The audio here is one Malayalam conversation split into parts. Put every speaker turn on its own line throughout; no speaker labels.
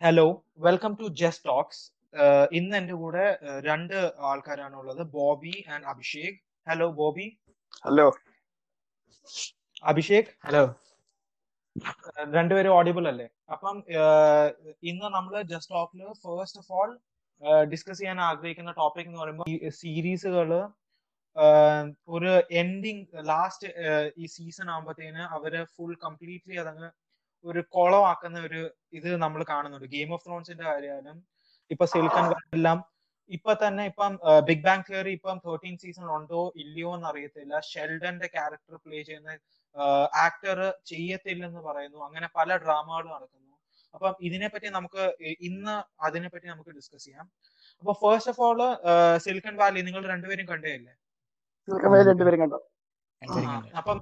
Hello welcome to Just Talks ഇന്ന് എന്റെ കൂടെ uh, രണ്ട് ആൾക്കാരാണ് ഉള്ളത് Bobby and Abhishek. Hello Bobby.
Hello
Abhishek.
Hello
uh, രണ്ടുപേരും ഓഡിബിൾ അല്ലേ? അപ്പം uh, ഇന്ന് നമ്മൾ ജസ്റ്റ് ടോക്കിൽ ഫസ്റ്റ് ഓഫ് ഓൾ ഡിസ്കസ് ചെയ്യാൻ ആഗ്രഹിക്കുന്ന ടോപ്പിക് എന്ന് പറയുമ്പോൾ ഈ സീരീസുകൾ ഒരു എൻഡിങ് ലാസ്റ്റ് ഈ സീസൺ ആകുമ്പോഴത്തേന് അവർ ഫുൾ കംപ്ലീറ്റ്ലി അതങ്ങ് ഒരു കൊളമാക്കുന്ന ഒരു ഇത് നമ്മൾ കാണുന്നുണ്ട്. ഗെയിം ഓഫ് ത്രോൺസിന്റെ കാര്യമായാലും ഇപ്പൊ സിൽക്കൻ എല്ലാം ഇപ്പൊ തന്നെ ഇപ്പം ബിഗ് ബാങ് തിയറി ഇപ്പം തേർട്ടീൻ സീസൺ ഉണ്ടോ ഇല്ലയോ എന്ന് അറിയത്തില്ല ഷെൽഡന്റെ ക്യാരക്ടർ പ്ലേ ചെയ്യുന്ന ആക്ടർ ചെയ്യത്തില്ലെന്ന് പറയുന്നു. അങ്ങനെ പല ഡ്രാമകൾ നടക്കുന്നു. അപ്പം ഇതിനെപ്പറ്റി നമുക്ക് ഇന്ന് അതിനെപ്പറ്റി നമുക്ക് ഡിസ്കസ് ചെയ്യാം. അപ്പൊ first of all Silicon Valley നിങ്ങൾ രണ്ടുപേരും കണ്ടേയല്ലേ
രണ്ടുപേരും കണ്ടോ
അപ്പം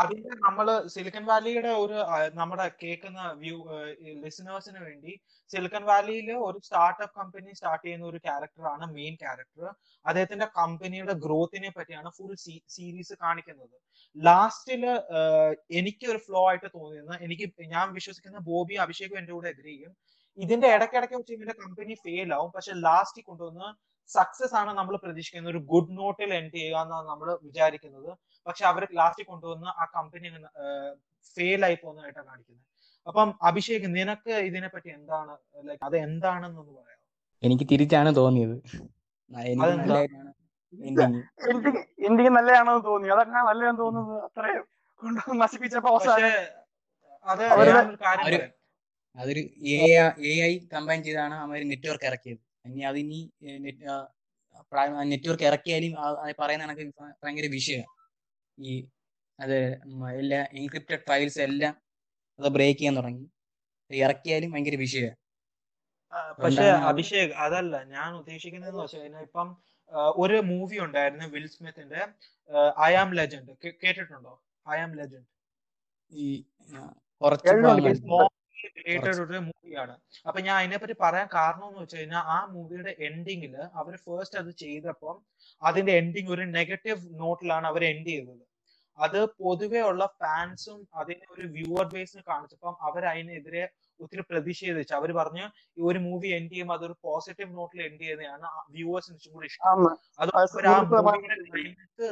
അതിന്റെ നമ്മൾ സിലിക്കൺ വാലിയുടെ ഒരു നമ്മുടെ കേൾക്കുന്ന വ്യൂ ലിസണേഴ്സിന് വേണ്ടി സിലിക്കൺ വാലിയിൽ ഒരു സ്റ്റാർട്ടപ്പ് കമ്പനി സ്റ്റാർട്ട് ചെയ്യുന്ന ഒരു ക്യാരക്ടറാണ് മെയിൻ ക്യാരക്ടർ. അദ്ദേഹത്തിന്റെ കമ്പനിയുടെ ഗ്രോത്തിനെ പറ്റിയാണ് ഫുൾ സീരീസ് കാണിക്കുന്നത്. ലാസ്റ്റിൽ എനിക്ക് ഒരു ഫ്ലോ ആയിട്ട് തോന്നിയത് എനിക്ക് ഞാൻ വിശ്വസിക്കുന്ന ബോബി അഭിഷേകും എന്റെ കൂടെ എഗ്രി ചെയ്യും. ഇതിന്റെ ഇടയ്ക്കിടയ്ക്ക് വെച്ച് ഇവന്റെ കമ്പനി ഫെയിൽ ആവും. പക്ഷെ ലാസ്റ്റിൽ കൊണ്ടുവന്ന് സക്സസ് ആണ് നമ്മൾ പ്രതീക്ഷിക്കുന്നത്. ഒരു ഗുഡ് നോട്ടിൽ എൻഡ് ചെയ്യുക എന്നാണ് നമ്മൾ വിചാരിക്കുന്നത്. പക്ഷെ അവർ ലാസ്റ്റിൽ കൊണ്ടുവന്ന് ആ കമ്പനി ഫെയിൽ ആയി പോകുന്നതായിട്ടാണ് കാണിക്കുന്നത്. അപ്പം അഭിഷേക് നിനക്ക് ഇതിനെ പറ്റി എന്താണ് ലൈക്ക് അത് എന്താണെന്നൊന്ന് പറയാം
എനിക്ക് തിരിച്ചാണ് തോന്നിയത്.
എനിക്ക് നല്ലതാണെന്ന് തോന്നി. അതൊക്കെ നല്ലതെന്ന് തോന്നുന്നത് അത്രയും കൊണ്ട് നശിപ്പിച്ചപ്പോ
അതൊരു എ ഐ കമ്പൈൻ ചെയ്താണ് അവർ നെറ്റ്വർക്ക് ഇറക്കിയത്. ഇനി അതിനി നെറ്റ്വർക്ക് ഇറക്കിയാലും പറയുന്ന കണക്ക് ഭയങ്കര വിഷയമാണ്. ഈ അത് എല്ലാ എൻക്രിപ്റ്റഡ് ഫയൽസ് എല്ലാം അത് ബ്രേക്ക് ചെയ്യാൻ തുടങ്ങി. ഇറക്കിയാലും ഭയങ്കര വിഷയമാണ്
പക്ഷെ അഭിഷേക് അതല്ല ഞാൻ ഉദ്ദേശിക്കുന്നത് വെച്ചാൽ ഇപ്പം ഒരു മൂവി ഉണ്ടായിരുന്നു വിൽ സ്മിത്തിന്റെ ഐ ആം ലെജൻഡ് കേട്ടിട്ടുണ്ടോ? ഐ ആം ലെജൻഡ്
ഈ കുറച്ച്
റിലേറ്റഡ് ഒരു മൂവിയാണ് അപ്പൊ ഞാൻ അതിനെപ്പറ്റി പറയാൻ കാരണം എന്ന് വെച്ച് കഴിഞ്ഞാൽ ആ മൂവിയുടെ എൻഡിങ്ങിൽ അവർ ഫസ്റ്റ് അത് ചെയ്തപ്പം അതിന്റെ എൻഡിങ് ഒരു നെഗറ്റീവ് നോട്ടിലാണ് അവർ എൻഡ് ചെയ്തത്. അത് പൊതുവെ ഉള്ള ഫാൻസും അതിനെ ഒരു വ്യൂവർ ബേസ് കാണിച്ചപ്പം അവർ അതിനെതിരെ ഒത്തിരി പ്രതിഷേധിച്ചു. അവർ പറഞ്ഞു ഈ ഒരു മൂവി എൻഡ് ചെയ്യുമ്പോൾ അതൊരു പോസിറ്റീവ് നോട്ടിൽ എൻഡ് ചെയ്യുന്നതാണ് വ്യൂവേഴ്സിന് കൂടി ഇഷ്ടം. അത്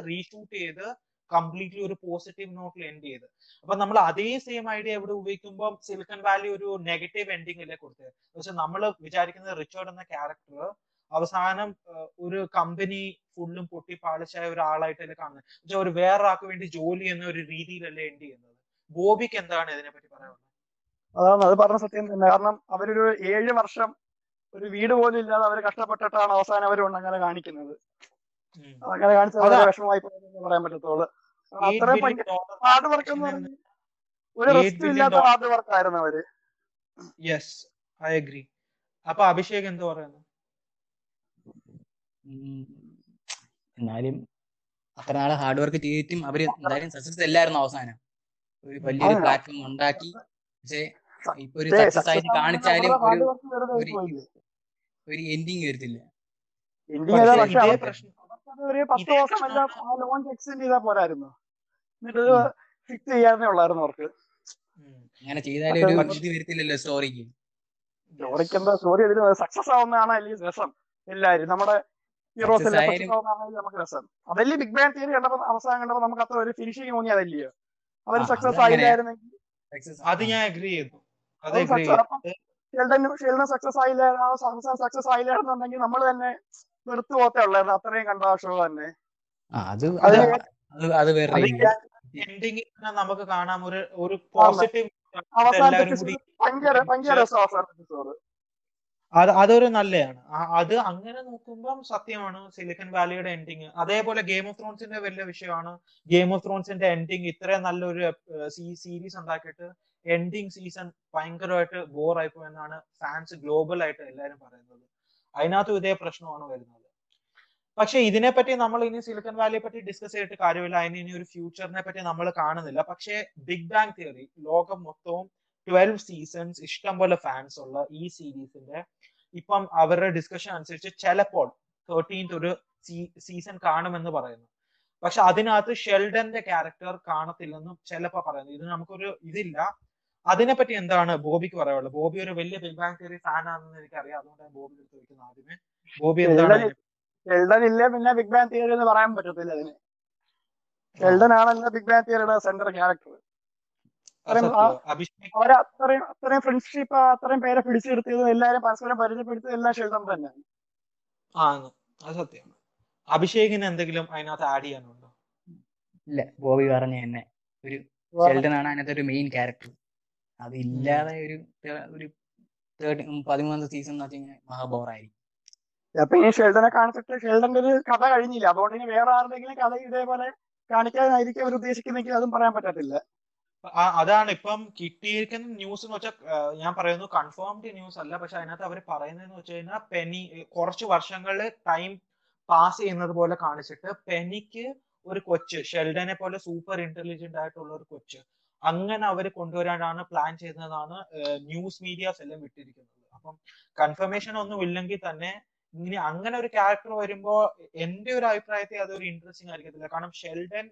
റീഷൂട്ട് ചെയ്ത് കംപ്ലീറ്റ്ലി ഒരു പോസിറ്റീവ് നോട്ടിൽ എൻഡ് ചെയ്ത്. അപ്പൊ നമ്മൾ അതേ സെയിം ഐഡിയ ഇവിടെ ഉപയോഗിക്കുമ്പോൾ സിലിക്കൺ വാലി ഒരു നെഗറ്റീവ് എൻഡിങ് അല്ലേ കൊടുത്തത്? പക്ഷെ നമ്മൾ വിചാരിക്കുന്നത് റിച്ചേർഡ് എന്ന ക്യാരക്ടർ അവസാനം ഒരു കമ്പനി ഫുള്ളും പൊട്ടി പാളിച്ചായ ഒരാളായിട്ടല്ലേ കാണുന്നത് പക്ഷെ ഒരു വേറൊരാൾക്ക് വേണ്ടി ജോലി എന്ന ഒരു രീതിയിലല്ലേ എൻഡ് ചെയ്യുന്നത്. ബോബിക്ക് എന്താണ് ഇതിനെ പറ്റി പറയാനുള്ളത്?
അതാണ് അത് പറഞ്ഞ സത്യം തന്നെ. കാരണം അവരൊരു ഏഴ് വർഷം ഒരു വീട് പോലും ഇല്ലാതെ അവർ കഷ്ടപ്പെട്ടിട്ടാണ് അവസാനം അവർ അങ്ങനെ കാണിക്കുന്നത്. അങ്ങനെ കാണിച്ചത് വിഷമമായി പറയാൻ പറ്റത്തുള്ളൂ. അത്രയും ഹാർഡ് വർക്ക് എന്ന് പറഞ്ഞാൽ ഒരു റെസ്റ്റ് ഇല്ലാത്ത ഹാർഡ് വർക്ക് ആയിരുന്നു അവർ.
യെസ് ഐ അഗ്രി അപ്പൊ അഭിഷേക് എന്ത് പറയുന്നു?
എന്നാലും അത്ര നാളെ ഹാർഡ് വർക്ക് ചെയ്തിട്ടും അവർ എന്തായാലും സക്സസ് അല്ലായിരുന്നു അവസാനം. ഒരു വലിയൊരു പ്ലാറ്റ്ഫോം ഉണ്ടാക്കി. പക്ഷേ ഇപ്പൊ ഒരു സക്സസ് ആയിട്ട് കാണിച്ചാലും ഒരു ഒരു എൻഡിങ് വരത്തില്ല. അങ്ങനെ ചെയ്താലും ഒരു ഇത് വരത്തില്ലല്ലോ സ്റ്റോറിക്ക്
സ്റ്റോറിക്ക് എന്താ സ്റ്റോറി സക്സസ് ആവുന്നതാണ് അല്ലെങ്കിൽ രസം എല്ലാരും നമ്മുടെ ഹീറോസ് എല്ലാം സക്സസ് ആവുന്നതാണ് നമുക്ക് രസം. അതല്ലേ ബിഗ് ബാൻ തിയറി കണ്ടപ്പോ അവസാനം കണ്ടപ്പോ നമുക്ക് അത്ര ഒരു ഫിനിഷിങ് തോന്നി അതല്ലയോ? അവർ സക്സസ് ആയില്ലായിരുന്നെങ്കിൽ.
അത് ഞാൻ അഗ്രി ചെയ്തു.
ഷെൽഡൻ ഷെൽഡൻ സക്സസ് ആയില്ല സക്സസ് ആയില്ലായിരുന്നുണ്ടെങ്കിൽ നമ്മൾ തന്നെ വെറുത്തു പോകത്തേ ഉള്ളായിരുന്നു. അത്രയും കണ്ട ഷോ തന്നെ.
അത് വേറെ
എൻഡിങ്ങിൽ നമുക്ക് കാണാം. ഒരു ഒരു പോസിറ്റീവ്
ഭയങ്കര ഭയങ്കര രസമാണ്
അത് അതൊരു നല്ലതാണ് അത് അങ്ങനെ നോക്കുമ്പം സത്യമാണ്. സിലിക്കൺ വാലിയുടെ എൻഡിങ് അതേപോലെ ഗെയിം ഓഫ് ത്രോൺസിന്റെ വലിയ വിഷയമാണ്. ഗെയിം ഓഫ് ത്രോൺസിന്റെ എൻഡിങ് ഇത്രയും നല്ലൊരു സീരീസ് ഉണ്ടാക്കിയിട്ട് എൻഡിങ് സീസൺ ഭയങ്കരമായിട്ട് ആയിപ്പോ എന്നാണ് ഫാൻസ് ഗ്ലോബൽ ആയിട്ട് എല്ലാവരും പറയുന്നത്. അതിനകത്തും ഇതേ പ്രശ്നമാണ് വരുന്നത്. പക്ഷെ ഇതിനെപ്പറ്റി നമ്മൾ ഇനി സിലിക്കൺ വാലിയെ പറ്റി ഡിസ്കസ് ചെയ്തിട്ട് കാര്യമില്ല. അതിന് ഇനി ഒരു ഫ്യൂച്ചറിനെ പറ്റി നമ്മൾ കാണുന്നില്ല. പക്ഷേ ബിഗ് ബാങ് തിയറി ലോകം മൊത്തവും ട്വൽവ് സീസൺസ് ഇഷ്ടം പോലെ ഫാൻസ് ഉള്ള ഈ സീരീസിന്റെ ഇപ്പം അവരുടെ ഡിസ്കഷൻ അനുസരിച്ച് ചിലപ്പോൾ തേർട്ടീൻത് ഒരു സീസൺ കാണുമെന്ന് പറയുന്നു. പക്ഷെ അതിനകത്ത് ഷെൽഡന്റെ ക്യാരക്ടർ കാണത്തില്ലെന്നും ചിലപ്പോ പറയുന്നു. ഇത് നമുക്കൊരു ഇതില്ല. അതിനെപ്പറ്റി എന്താണ് ബോബിക്ക് പറയാനുള്ളത്? ബോബി ഒരു വലിയ ബിഗ് ബാങ് തിയറി ഫാൻ ആണെന്ന് എനിക്കറിയാം. അതുകൊണ്ടാണ് ബോബി ചോദിക്കുന്നത് ആദ്യമേ. ബോബി എന്താണ്
ഷെൽഡൻ ഇല്ലേ പിന്നെ ബിഗ് ബാങ് തിയറി എന്ന് പറയാൻ പറ്റത്തില്ല അതിന്. ഷെൽഡൻ ആണല്ലോ ബിഗ് ബാങ് തിയറിയുടെ സെന്റർ ക്യാരക്ടർ അവരെ അത്രയും അത്രയും ഫ്രണ്ട്ഷിപ്പ് അത്രയും പേരെ പിടിച്ചെടുത്തതും എല്ലാരും പരസ്പരം പരിചയപ്പെടുത്തിയത് എല്ലാം ഷെൽഡൻ തന്നെയാണ്.
ആണ് അത് സത്യമാണ് അഭിഷേകിന് എന്തെങ്കിലും അതിനകത്ത് ആഡ് ചെയ്യാനുണ്ടോ?
ഇല്ല. ബോബി പറഞ്ഞ തന്നെ ഒരു ഷെൽഡൻ ആണ് അതിനകത്ത് ഒരു മെയിൻ ക്യാരക്ടർ അത് ഇല്ലാതെ ഒരു ഒരു തേർട്ടി പതിമൂന്ന് സീസൺ എന്ന് വെച്ചാൽ മഹാ
അപ്പൊ ഈ ഷെൽഡനെ കാണിച്ചിട്ട് ഷെൽഡന്റെ ഒരു കഥ കഴിഞ്ഞില്ല. അതുകൊണ്ട് ഇനി വേറെ ആരുടെങ്കിലും കഥ ഇതേപോലെ കാണിക്കാനായിരിക്കും അവർ ഉദ്ദേശിക്കുന്നെങ്കിൽ അതും പറയാൻ പറ്റത്തില്ല.
അതാണ്. ഇപ്പം കിട്ടിയിരിക്കുന്ന ന്യൂസ് എന്ന് വെച്ചാൽ ഞാൻ പറയുന്നു കൺഫേംഡ് ന്യൂസ് അല്ല. പക്ഷെ അതിനകത്ത് അവർ പറയുന്നതെന്ന് വെച്ച് കഴിഞ്ഞാൽ പെനി കുറച്ച് വർഷങ്ങളിൽ ടൈം പാസ് ചെയ്യുന്നത് പോലെ കാണിച്ചിട്ട് പെനിക്ക് ഒരു കൊച്ച് ഷെൽഡനെ പോലെ സൂപ്പർ ഇന്റലിജന്റ് ആയിട്ടുള്ള ഒരു കൊച്ച് അങ്ങനെ അവർ കൊണ്ടുവരാനാണ് പ്ലാൻ ചെയ്യുന്നതാണ് ന്യൂസ് മീഡിയാസ് എല്ലാം വിട്ടിരിക്കുന്നത്. അപ്പം കൺഫർമേഷൻ ഒന്നും ഇല്ലെങ്കിൽ തന്നെ ഇങ്ങനെ അങ്ങനെ ഒരു ക്യാരക്ടർ വരുമ്പോ എന്റെ ഒരു അഭിപ്രായത്തിൽ അതൊരു ഇൻട്രസ്റ്റിംഗ് ആയിരിക്കത്തില്ല. കാരണം ഷെൽഡൻ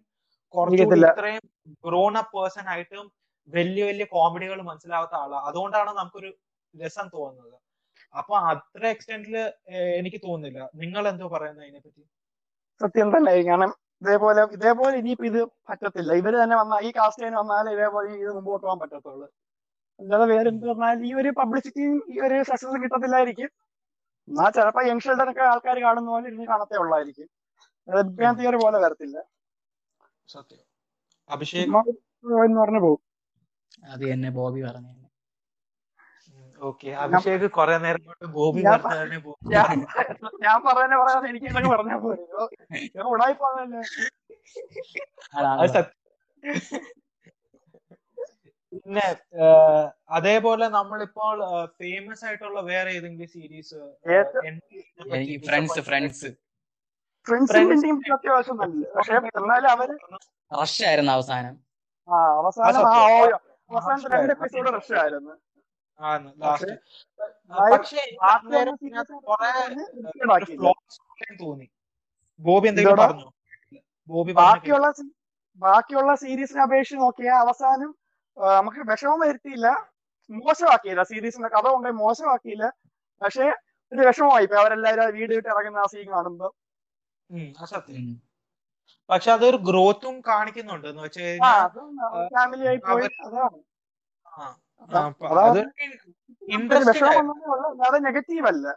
കുറച്ചുകൂടി. ഇത്രയും ഗ്രോൺ അപ്പ് പേഴ്സൺ ആയിട്ടും വലിയ വലിയ കോമഡികൾ മനസ്സിലാവാത്ത ആളാണ് അതുകൊണ്ടാണ് നമുക്കൊരു രസം തോന്നുന്നത്. അപ്പൊ അത്ര എക്സ്റ്റെന്റിൽ എനിക്ക് തോന്നുന്നില്ല. നിങ്ങൾ എന്തോ പറയുന്നത് അതിനെ പറ്റി
സത്യം തന്നെ. കാരണം ഇതേപോലെ ഇതേപോലെ ഇനിയിപ്പോ ഇത് പറ്റത്തില്ല. ഇവർ തന്നെ വന്നാൽ ഈ കാസ്റ്റ് തന്നെ വന്നാലേ ഇതേപോലെ ഇത് മുമ്പോട്ട് പോകാൻ പറ്റത്തുള്ളൂ. അല്ലാതെ വേറെ എന്ത് പറഞ്ഞാൽ ഈ ഒരു പബ്ലിസിറ്റിയും ഈ ഒരു സക്സസും കിട്ടത്തില്ലായിരിക്കും. എന്നാ ചിലപ്പോ യങ് തന്നെ ആൾക്കാർ കാണുന്ന പോലെ ഇരുന്ന് കാണത്തേ ഉള്ളായിരിക്കും. ബിഗ് ബാങ് തിയറി പോലെ വരത്തില്ല.
സത്യം. അഭിഷേക്?
എന്ന് പറഞ്ഞു പോകും.
അത് തന്നെ ബോബി പറഞ്ഞു
ഓക്കെ. അഭിഷേക് കുറെ നേരം കൊണ്ട് ബോബി
ഞാൻ പറയാനെ പറയാതെ എനിക്ക് പറഞ്ഞാൽ
പിന്നെ അതേപോലെ നമ്മളിപ്പോൾ ഫേമസ് ആയിട്ടുള്ള വേറെ ഏതെങ്കിലും സീരീസ്
എനിക്ക് ഫ്രണ്ട്സ് ഫ്രണ്ട്സ്
ഫ്രണ്ട്സിന്റെ ടീം അത്യാവശ്യം നല്ല. പക്ഷെ എന്നാലും അവർ
റഷ് ആയിരുന്നു അവസാനം
ആ അവസാനം അവസാനത്തെ രണ്ട് എപ്പിസോഡ് റഷ് ആയിരുന്നു
പക്ഷേ ബോബി എന്തെങ്കിലും പറഞ്ഞു? ബോബി
ബാക്കിയുള്ള ബാക്കിയുള്ള സീരീസിനെ അപേക്ഷിച്ച് നോക്കിയാൽ അവസാനം നമുക്ക് വിഷമം വരുത്തിയില്ല. മോശമാക്കിയില്ല. സീരീസിന്റെ കഥ കൊണ്ട് മോശമാക്കിയില്ല. പക്ഷെ ഒരു വിഷമമായി. ഇപ്പൊ അവരെല്ലാവരും വീട് വിട്ട് ഇറങ്ങുന്ന ആ സീൻ കാണുമ്പോ.
ഉം, അത് സത്യം. പക്ഷെ അതൊരു ഗ്രോത്തും കാണിക്കുന്നുണ്ട്. എന്ന് വെച്ച് കഴിഞ്ഞാൽ
നെഗറ്റീവ് അല്ല.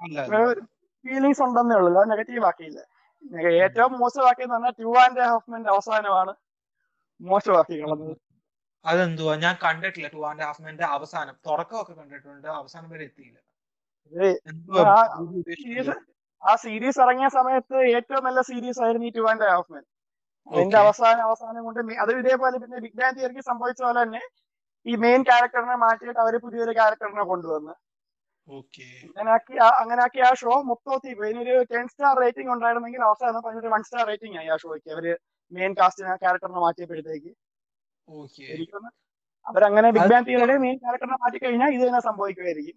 അല്ല
ഫീലിങ്സ് ഉണ്ടെന്നേ ഉള്ളൂ. അത് നെഗറ്റീവ് ആക്കിയില്ല. നെഗ- ഏറ്റവും മോശമാക്കിയെന്ന് പറഞ്ഞാൽ ടു ആൻഡ് ഹാഫ് മെന്റ് അവസാനമാണ് മോശമാക്കി കളഞ്ഞത്
അതെന്തുവാ? ഞാൻ കണ്ടിട്ടില്ല ടു ആൻഡ് ഹാഫ് മെന്റെ അവസാനം. തുടക്കമൊക്കെ കണ്ടിട്ടുണ്ട്. അവസാനം വരെ എത്തിയില്ല.
ആ സീരീസ് ഇറങ്ങിയ സമയത്ത് ഏറ്റവും നല്ല സീരീസ് ആയിരുന്നു ഈ ടു ആൻഡ് ഹാഫ് മെൻ അതിന്റെ അവസാനം അവസാനം കൊണ്ട് അത് ഇതേപോലെ പിന്നെ ബിഗ് ബാങ് തിയറിക്ക് സംഭവിച്ച പോലെ തന്നെ ഈ മെയിൻ ക്യാരക്ടറിനെ മാറ്റിയിട്ട് അവർ പുതിയൊരു ക്യാരക്ടറിനെ കൊണ്ടുവന്ന്. അങ്ങനാക്കി അങ്ങനാക്കി ആ ഷോ മൊത്തത്തിൽ. ഇതിനൊരു ടെൻ സ്റ്റാർ റേറ്റിംഗ് ഉണ്ടായിരുന്നെങ്കിൽ അവസാനം പതിനൊരു വൺ സ്റ്റാർ റേറ്റിംഗ് ആയി ആ ഷോയ്ക്ക് അവർ മെയിൻ കാസ്റ്റിനെ ക്യാരക്ടറിനെ മാറ്റിയപ്പോഴത്തേക്ക്. എനിക്കൊന്ന് അവരങ്ങനെ ബിഗ് ബാങ് തിയറിയുടെ മെയിൻ ക്യാരക്ടറിനെ മാറ്റി കഴിഞ്ഞാൽ ഇത് തന്നെ സംഭവിക്കുമായിരിക്കും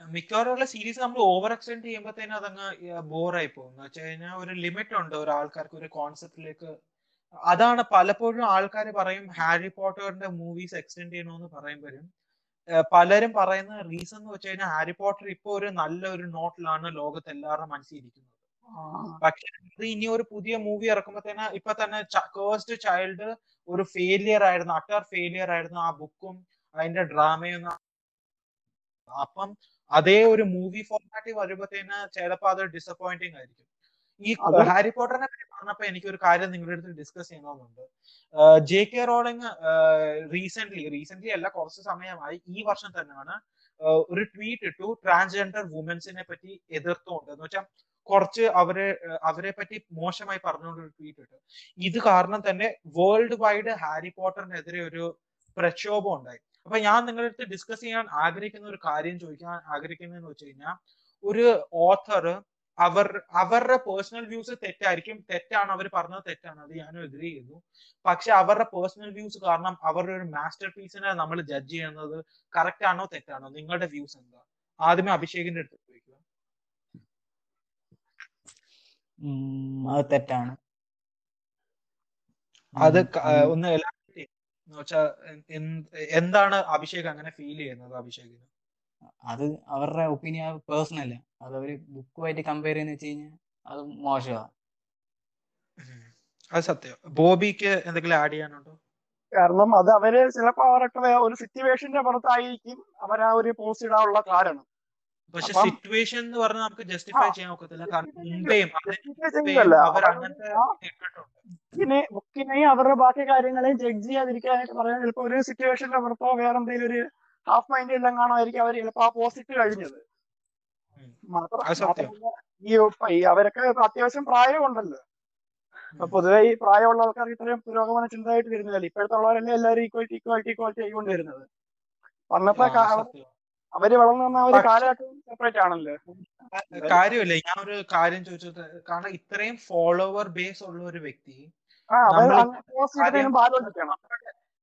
മിക്കവാറുള്ള സീരീസ് നമ്മൾ ഓവർ എക്സ്റ്റെൻഡ് ചെയ്യുമ്പോഴത്തേനും അതങ്ങ് ബോറായി പോകും. എന്ന് വെച്ച് കഴിഞ്ഞാൽ ഒരു ലിമിറ്റ് ഉണ്ട് ഒരു ആൾക്കാർക്ക് ഒരു കോൺസെപ്റ്റിലേക്ക് അതാണ് പലപ്പോഴും ആൾക്കാർ പറയും ഹാരി പോട്ടറിന്റെ മൂവീസ് എക്സ്റ്റെൻഡ് ചെയ്യണമെന്ന് പറയുമ്പോഴും പലരും പറയുന്ന റീസൺ എന്ന് വെച്ച് കഴിഞ്ഞാൽ ഹാരി പോട്ടർ ഇപ്പൊ ഒരു നല്ല ഒരു നോട്ടിലാണ് ലോകത്ത് എല്ലാവരുടെ മനസ്സിലിരിക്കുന്നത് പക്ഷെ ഇനി ഒരു പുതിയ മൂവി ഇറക്കുമ്പോഴത്തേന് ഇപ്പൊ തന്നെ കേഴ്സ്ഡ് ചൈൽഡ് ഒരു ഫെയിലിയർ ആയിരുന്നു അട്ടർ ഫെയിലിയർ ആയിരുന്നു ആ ബുക്കും അതിന്റെ ഡ്രാമയും അപ്പം അതേ ഒരു മൂവി ഫോർമാറ്റിൽ വരുമ്പോഴത്തേന് ചിലപ്പോ അത് ഡിസപ്പോയിന്റിങ് ആയിരിക്കും. ഈ ഹാരി പോട്ടറിനെ പറ്റി പറഞ്ഞപ്പോ എനിക്ക് ഒരു കാര്യം നിങ്ങളുടെ അടുത്ത് ഡിസ്കസ് ചെയ്യണമെന്നുണ്ട്. J K Rowling recent recent അല്ല കുറച്ച് സമയമായി. ഈ വർഷം തന്നെയാണ് ഒരു ട്വീറ്റ് ഇട്ടു ട്രാൻസ്ജെൻഡർ വുമൻസിനെ പറ്റി എതിർത്തുകൊണ്ട്. എന്ന് വെച്ചാൽ കുറച്ച് അവരെ അവരെ പറ്റി മോശമായി പറഞ്ഞുകൊണ്ട് ഒരു ട്വീറ്റ് ഇട്ടു. ഇത് കാരണം തന്നെ വേൾഡ് വൈഡ് ഹാരി പോട്ടറിനെതിരെ ഒരു പ്രക്ഷോഭം ഉണ്ടായി. അപ്പൊ ഞാൻ നിങ്ങളുടെ അടുത്ത് ഡിസ്കസ് ചെയ്യാൻ ആഗ്രഹിക്കുന്ന ഒരു കാര്യം ചോദിക്കാൻ ആഗ്രഹിക്കുന്നതെന്ന് വെച്ച് കഴിഞ്ഞാൽ ഒരു ഓഥർ അവർ അവരുടെ പേഴ്സണൽ വ്യൂസ് തെറ്റായിരിക്കും തെറ്റാണ് അവർ പറഞ്ഞത് തെറ്റാണ് അത് ഞാനും എഗ്രി ചെയ്യുന്നു. പക്ഷെ അവരുടെ പേഴ്സണൽ വ്യൂസ് കാരണം അവരുടെ ഒരു മാസ്റ്റർ പീസിനെ നമ്മൾ ജഡ്ജ് ചെയ്യുന്നത് കറക്റ്റ് ആണോ തെറ്റാണോ? നിങ്ങളുടെ വ്യൂസ് എന്താ? ആദ്യമേ അഭിഷേകിന്റെ അടുത്ത് ചോദിക്കുക.
അത് തെറ്റാണ്.
അത് ഒന്ന്. എന്ന് വെച്ചാൽ എന്താണ് അഭിഷേക് അങ്ങനെ ഫീൽ ചെയ്യുന്നത് അഭിഷേകിന്?
അത് അവരുടെ ഒപ്പീനിയൻ പേഴ്സണൽ അത് അവർ ബുക്കുമായിട്ട് കമ്പയർ ചെയ്യുന്ന വെച്ച് കഴിഞ്ഞാൽ അത് മോശമാണ്
അത് സത്യം. ബോബിക്ക് എന്തെങ്കിലും ആഡ് ചെയ്യാനുണ്ടോ?
കാരണം അത് അവർ ചിലപ്പോ അവരൊക്കെ ഒരു സിറ്റുവേഷന്റെ പുറത്തായിരിക്കും അവർ ആ ഒരു പോസ്റ്റ് ഇടാനുള്ള കാരണം.
പക്ഷെ സിറ്റുവേഷൻ എന്ന് പറഞ്ഞാൽ നമുക്ക് ജസ്റ്റിഫൈ ചെയ്യാൻ ഒക്കത്തില്ല. കാരണം മുമ്പേയും. അവർ
അവർ
അങ്ങനത്തെ ഇട്ടിട്ടുണ്ട്
ബുക്കിനെ ബുക്കിനെയും അവരുടെ ബാക്കി കാര്യങ്ങളെയും ജഡ്ജ് ചെയ്യാതിരിക്കാനായിട്ട് പറയാൻ ചിലപ്പോൾ ഒരു സിറ്റുവേഷന്റെ പുറത്തോ വേറെ എന്തെങ്കിലും ഒരു ഹാഫ് മൈൻഡ് എല്ലാം കാണുമായിരിക്കും അവർ ചിലപ്പോൾ ആ പോസിറ്റ് കഴിഞ്ഞത്. മാത്രമല്ല ഈ അവരൊക്കെ അത്യാവശ്യം പ്രായമുണ്ടല്ലോ. പൊതുവെ ഈ പ്രായമുള്ള ആൾക്കാർ ഇത്രയും പുരോഗമന ചിന്തയായിട്ട് വരുന്നില്ല ഇപ്പോഴത്തെ ഉള്ളവരല്ലേ എല്ലാവരും ഈക്വാലിറ്റി ഈക്വാലിറ്റി ഈക്വാലിറ്റി ആയിക്കൊണ്ട് വരുന്നത് അന്നത്തെ അവർ വളർന്നു വന്ന ഒരു കാലഘട്ടം സെപ്പറേറ്റ് ആണല്ലോ.
കാര്യമല്ലേ. ഞാൻ ഒരു കാര്യം ചോദിച്ചത് കാരണം ഇത്രയും ഫോളോവർ ബേസ് ഉള്ള ഒരു വ്യക്തി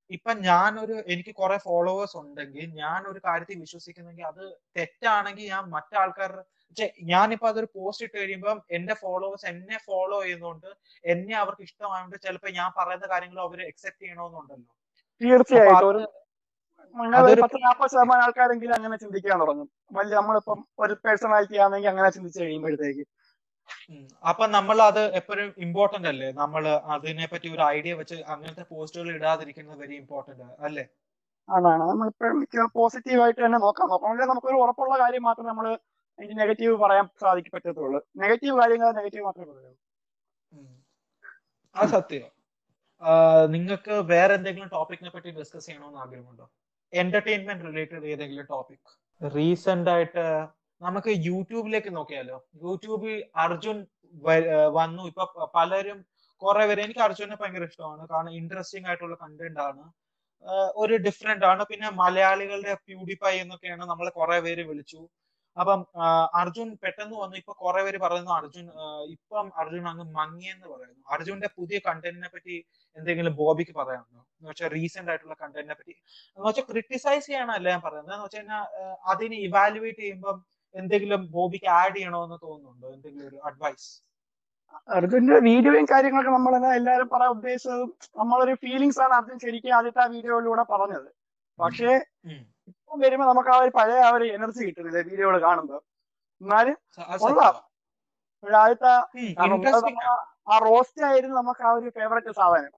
ഇപ്പൊ ഞാനൊരു എനിക്ക് കുറെ ഫോളോവേഴ്സ് ഉണ്ടെങ്കിൽ ഞാൻ ഒരു കാര്യത്തിൽ വിശ്വസിക്കുന്നെങ്കിൽ അത് തെറ്റാണെങ്കിൽ ഞാൻ മറ്റാൾക്കാരുടെ ഞാനിപ്പോ അതൊരു പോസ്റ്റ് ഇട്ട് കഴിയുമ്പോൾ എന്റെ ഫോളോവേഴ്സ് എന്നെ ഫോളോ ചെയ്യുന്നതുകൊണ്ട് എന്നെ അവർക്ക് ഇഷ്ടമായതുകൊണ്ട് ചിലപ്പോ ഞാൻ പറയുന്ന കാര്യങ്ങൾ അവർ അക്സെപ്റ്റ് ചെയ്യണമെന്നുണ്ടല്ലോ
തീർച്ചയായിട്ടും. ശതമാനം ആൾക്കാരെങ്കിലും അങ്ങനെ ചിന്തിക്കാൻ തുടങ്ങും. വലിയ നമ്മളിപ്പം ഒരു പേഴ്സണാലിറ്റി ആണെങ്കിൽ അങ്ങനെ ചിന്തിച്ചു കഴിയുമ്പോഴത്തേക്ക്.
അപ്പൊ നമ്മൾ അത് എപ്പോഴും ഇമ്പോർട്ടന്റ് അല്ലേ? നമ്മൾ അതിനെ പറ്റി ഒരു ഐഡിയ വെച്ച് അങ്ങനത്തെ പോസ്റ്റുകൾ ഇടാതിരിക്കുന്നത് വെരി ഇമ്പോർട്ടന്റ് അല്ലേ?
അതാണ്. നമ്മളിപ്പോഴും മിക്ക പോസിറ്റീവ് ആയിട്ട് തന്നെ നോക്കാം. നോക്കണമെങ്കിൽ നമുക്കൊരു ഉറപ്പുള്ള കാര്യം മാത്രം നമ്മൾ അതിന്റെ നെഗറ്റീവ് പറയാൻ സാധിക്കും പറ്റത്തുള്ളൂ. നെഗറ്റീവ് കാര്യങ്ങൾ നെഗറ്റീവ് മാത്രമേ പറയൂ
ആ അത് സത്യം. നിങ്ങൾക്ക് വേറെ എന്തെങ്കിലും ടോപ്പിക്കിനെ പറ്റി ഡിസ്കസ് ചെയ്യണമെന്ന് ആഗ്രഹമുണ്ടോ? എന്റർടൈൻമെന്റ് റിലേറ്റഡ് ഏതെങ്കിലും ടോപ്പിക് റീസെന്റ് ആയിട്ട് നമുക്ക് യൂട്യൂബിലേക്ക് നോക്കിയാലോ? യൂട്യൂബിൽ അർജുൻ വന്നു. ഇപ്പൊ പലരും കുറെ പേര് എനിക്ക് അർജുനെ ഭയങ്കര ഇഷ്ടമാണ്. കാരണം ഇൻട്രസ്റ്റിംഗ് ആയിട്ടുള്ള കണ്ടന്റ് ആണ്. ഒരു ഡിഫറെന്റ് ആണ്. പിന്നെ മലയാളികളുടെ പ്യൂഡിഫൈ എന്നൊക്കെയാണ് നമ്മൾ കുറെ പേര് വിളിച്ചു. അപ്പം അർജുൻ പെട്ടെന്ന് വന്നു. ഇപ്പൊ കുറെ പേര് പറയുന്നു അർജുൻ ഇപ്പം അർജുൻ അങ്ങ് മങ്ങിയെന്ന് പറയുന്നു. അർജുന്റെ പുതിയ കണ്ടന്റിനെ പറ്റി എന്തെങ്കിലും ബോബിക്ക് പറയാനുണ്ടോ? എന്ന് വെച്ചാൽ റീസെന്റ് ആയിട്ടുള്ള കണ്ടന്റിനെ പറ്റി. എന്ന് വെച്ചാൽ ക്രിട്ടിസൈസ് ചെയ്യാനല്ല ഞാൻ പറയുന്നത്. എന്ന് വെച്ചാൽ അതിനെ ഇവാലുവേറ്റ് ചെയ്യുമ്പോൾ എന്തെങ്കിലും ബോബിക്ക് ആഡ് ചെയ്യണമെന്ന് തോന്നുന്നുണ്ടോ? എന്തെങ്കിലും ഒരു അഡ്വൈസ്
അർജുന്റെ വീഡിയോയും കാര്യങ്ങളൊക്കെ നമ്മൾ എല്ലാവരും പറയാൻ ഉദ്ദേശിച്ചതും നമ്മളൊരു ഫീലിങ്സ് ആണ് അർജുൻ ശരിക്കും ആദ്യത്തെ ആ വീഡിയോയിലൂടെ പറഞ്ഞത്. പക്ഷേ ഇപ്പം വരുമ്പോ നമുക്ക് ആ ഒരു പഴയ ആ ഒരു എനർജി കിട്ടുന്നില്ല വീഡിയോകൾ കാണുമ്പോൾ എന്നാലും കൊള്ളാം. ആദ്യത്തെ ആ റോസ്റ്റ് ആയിരുന്നു നമുക്ക് ആ ഒരു ഫേവറേറ്റ് സാധനം.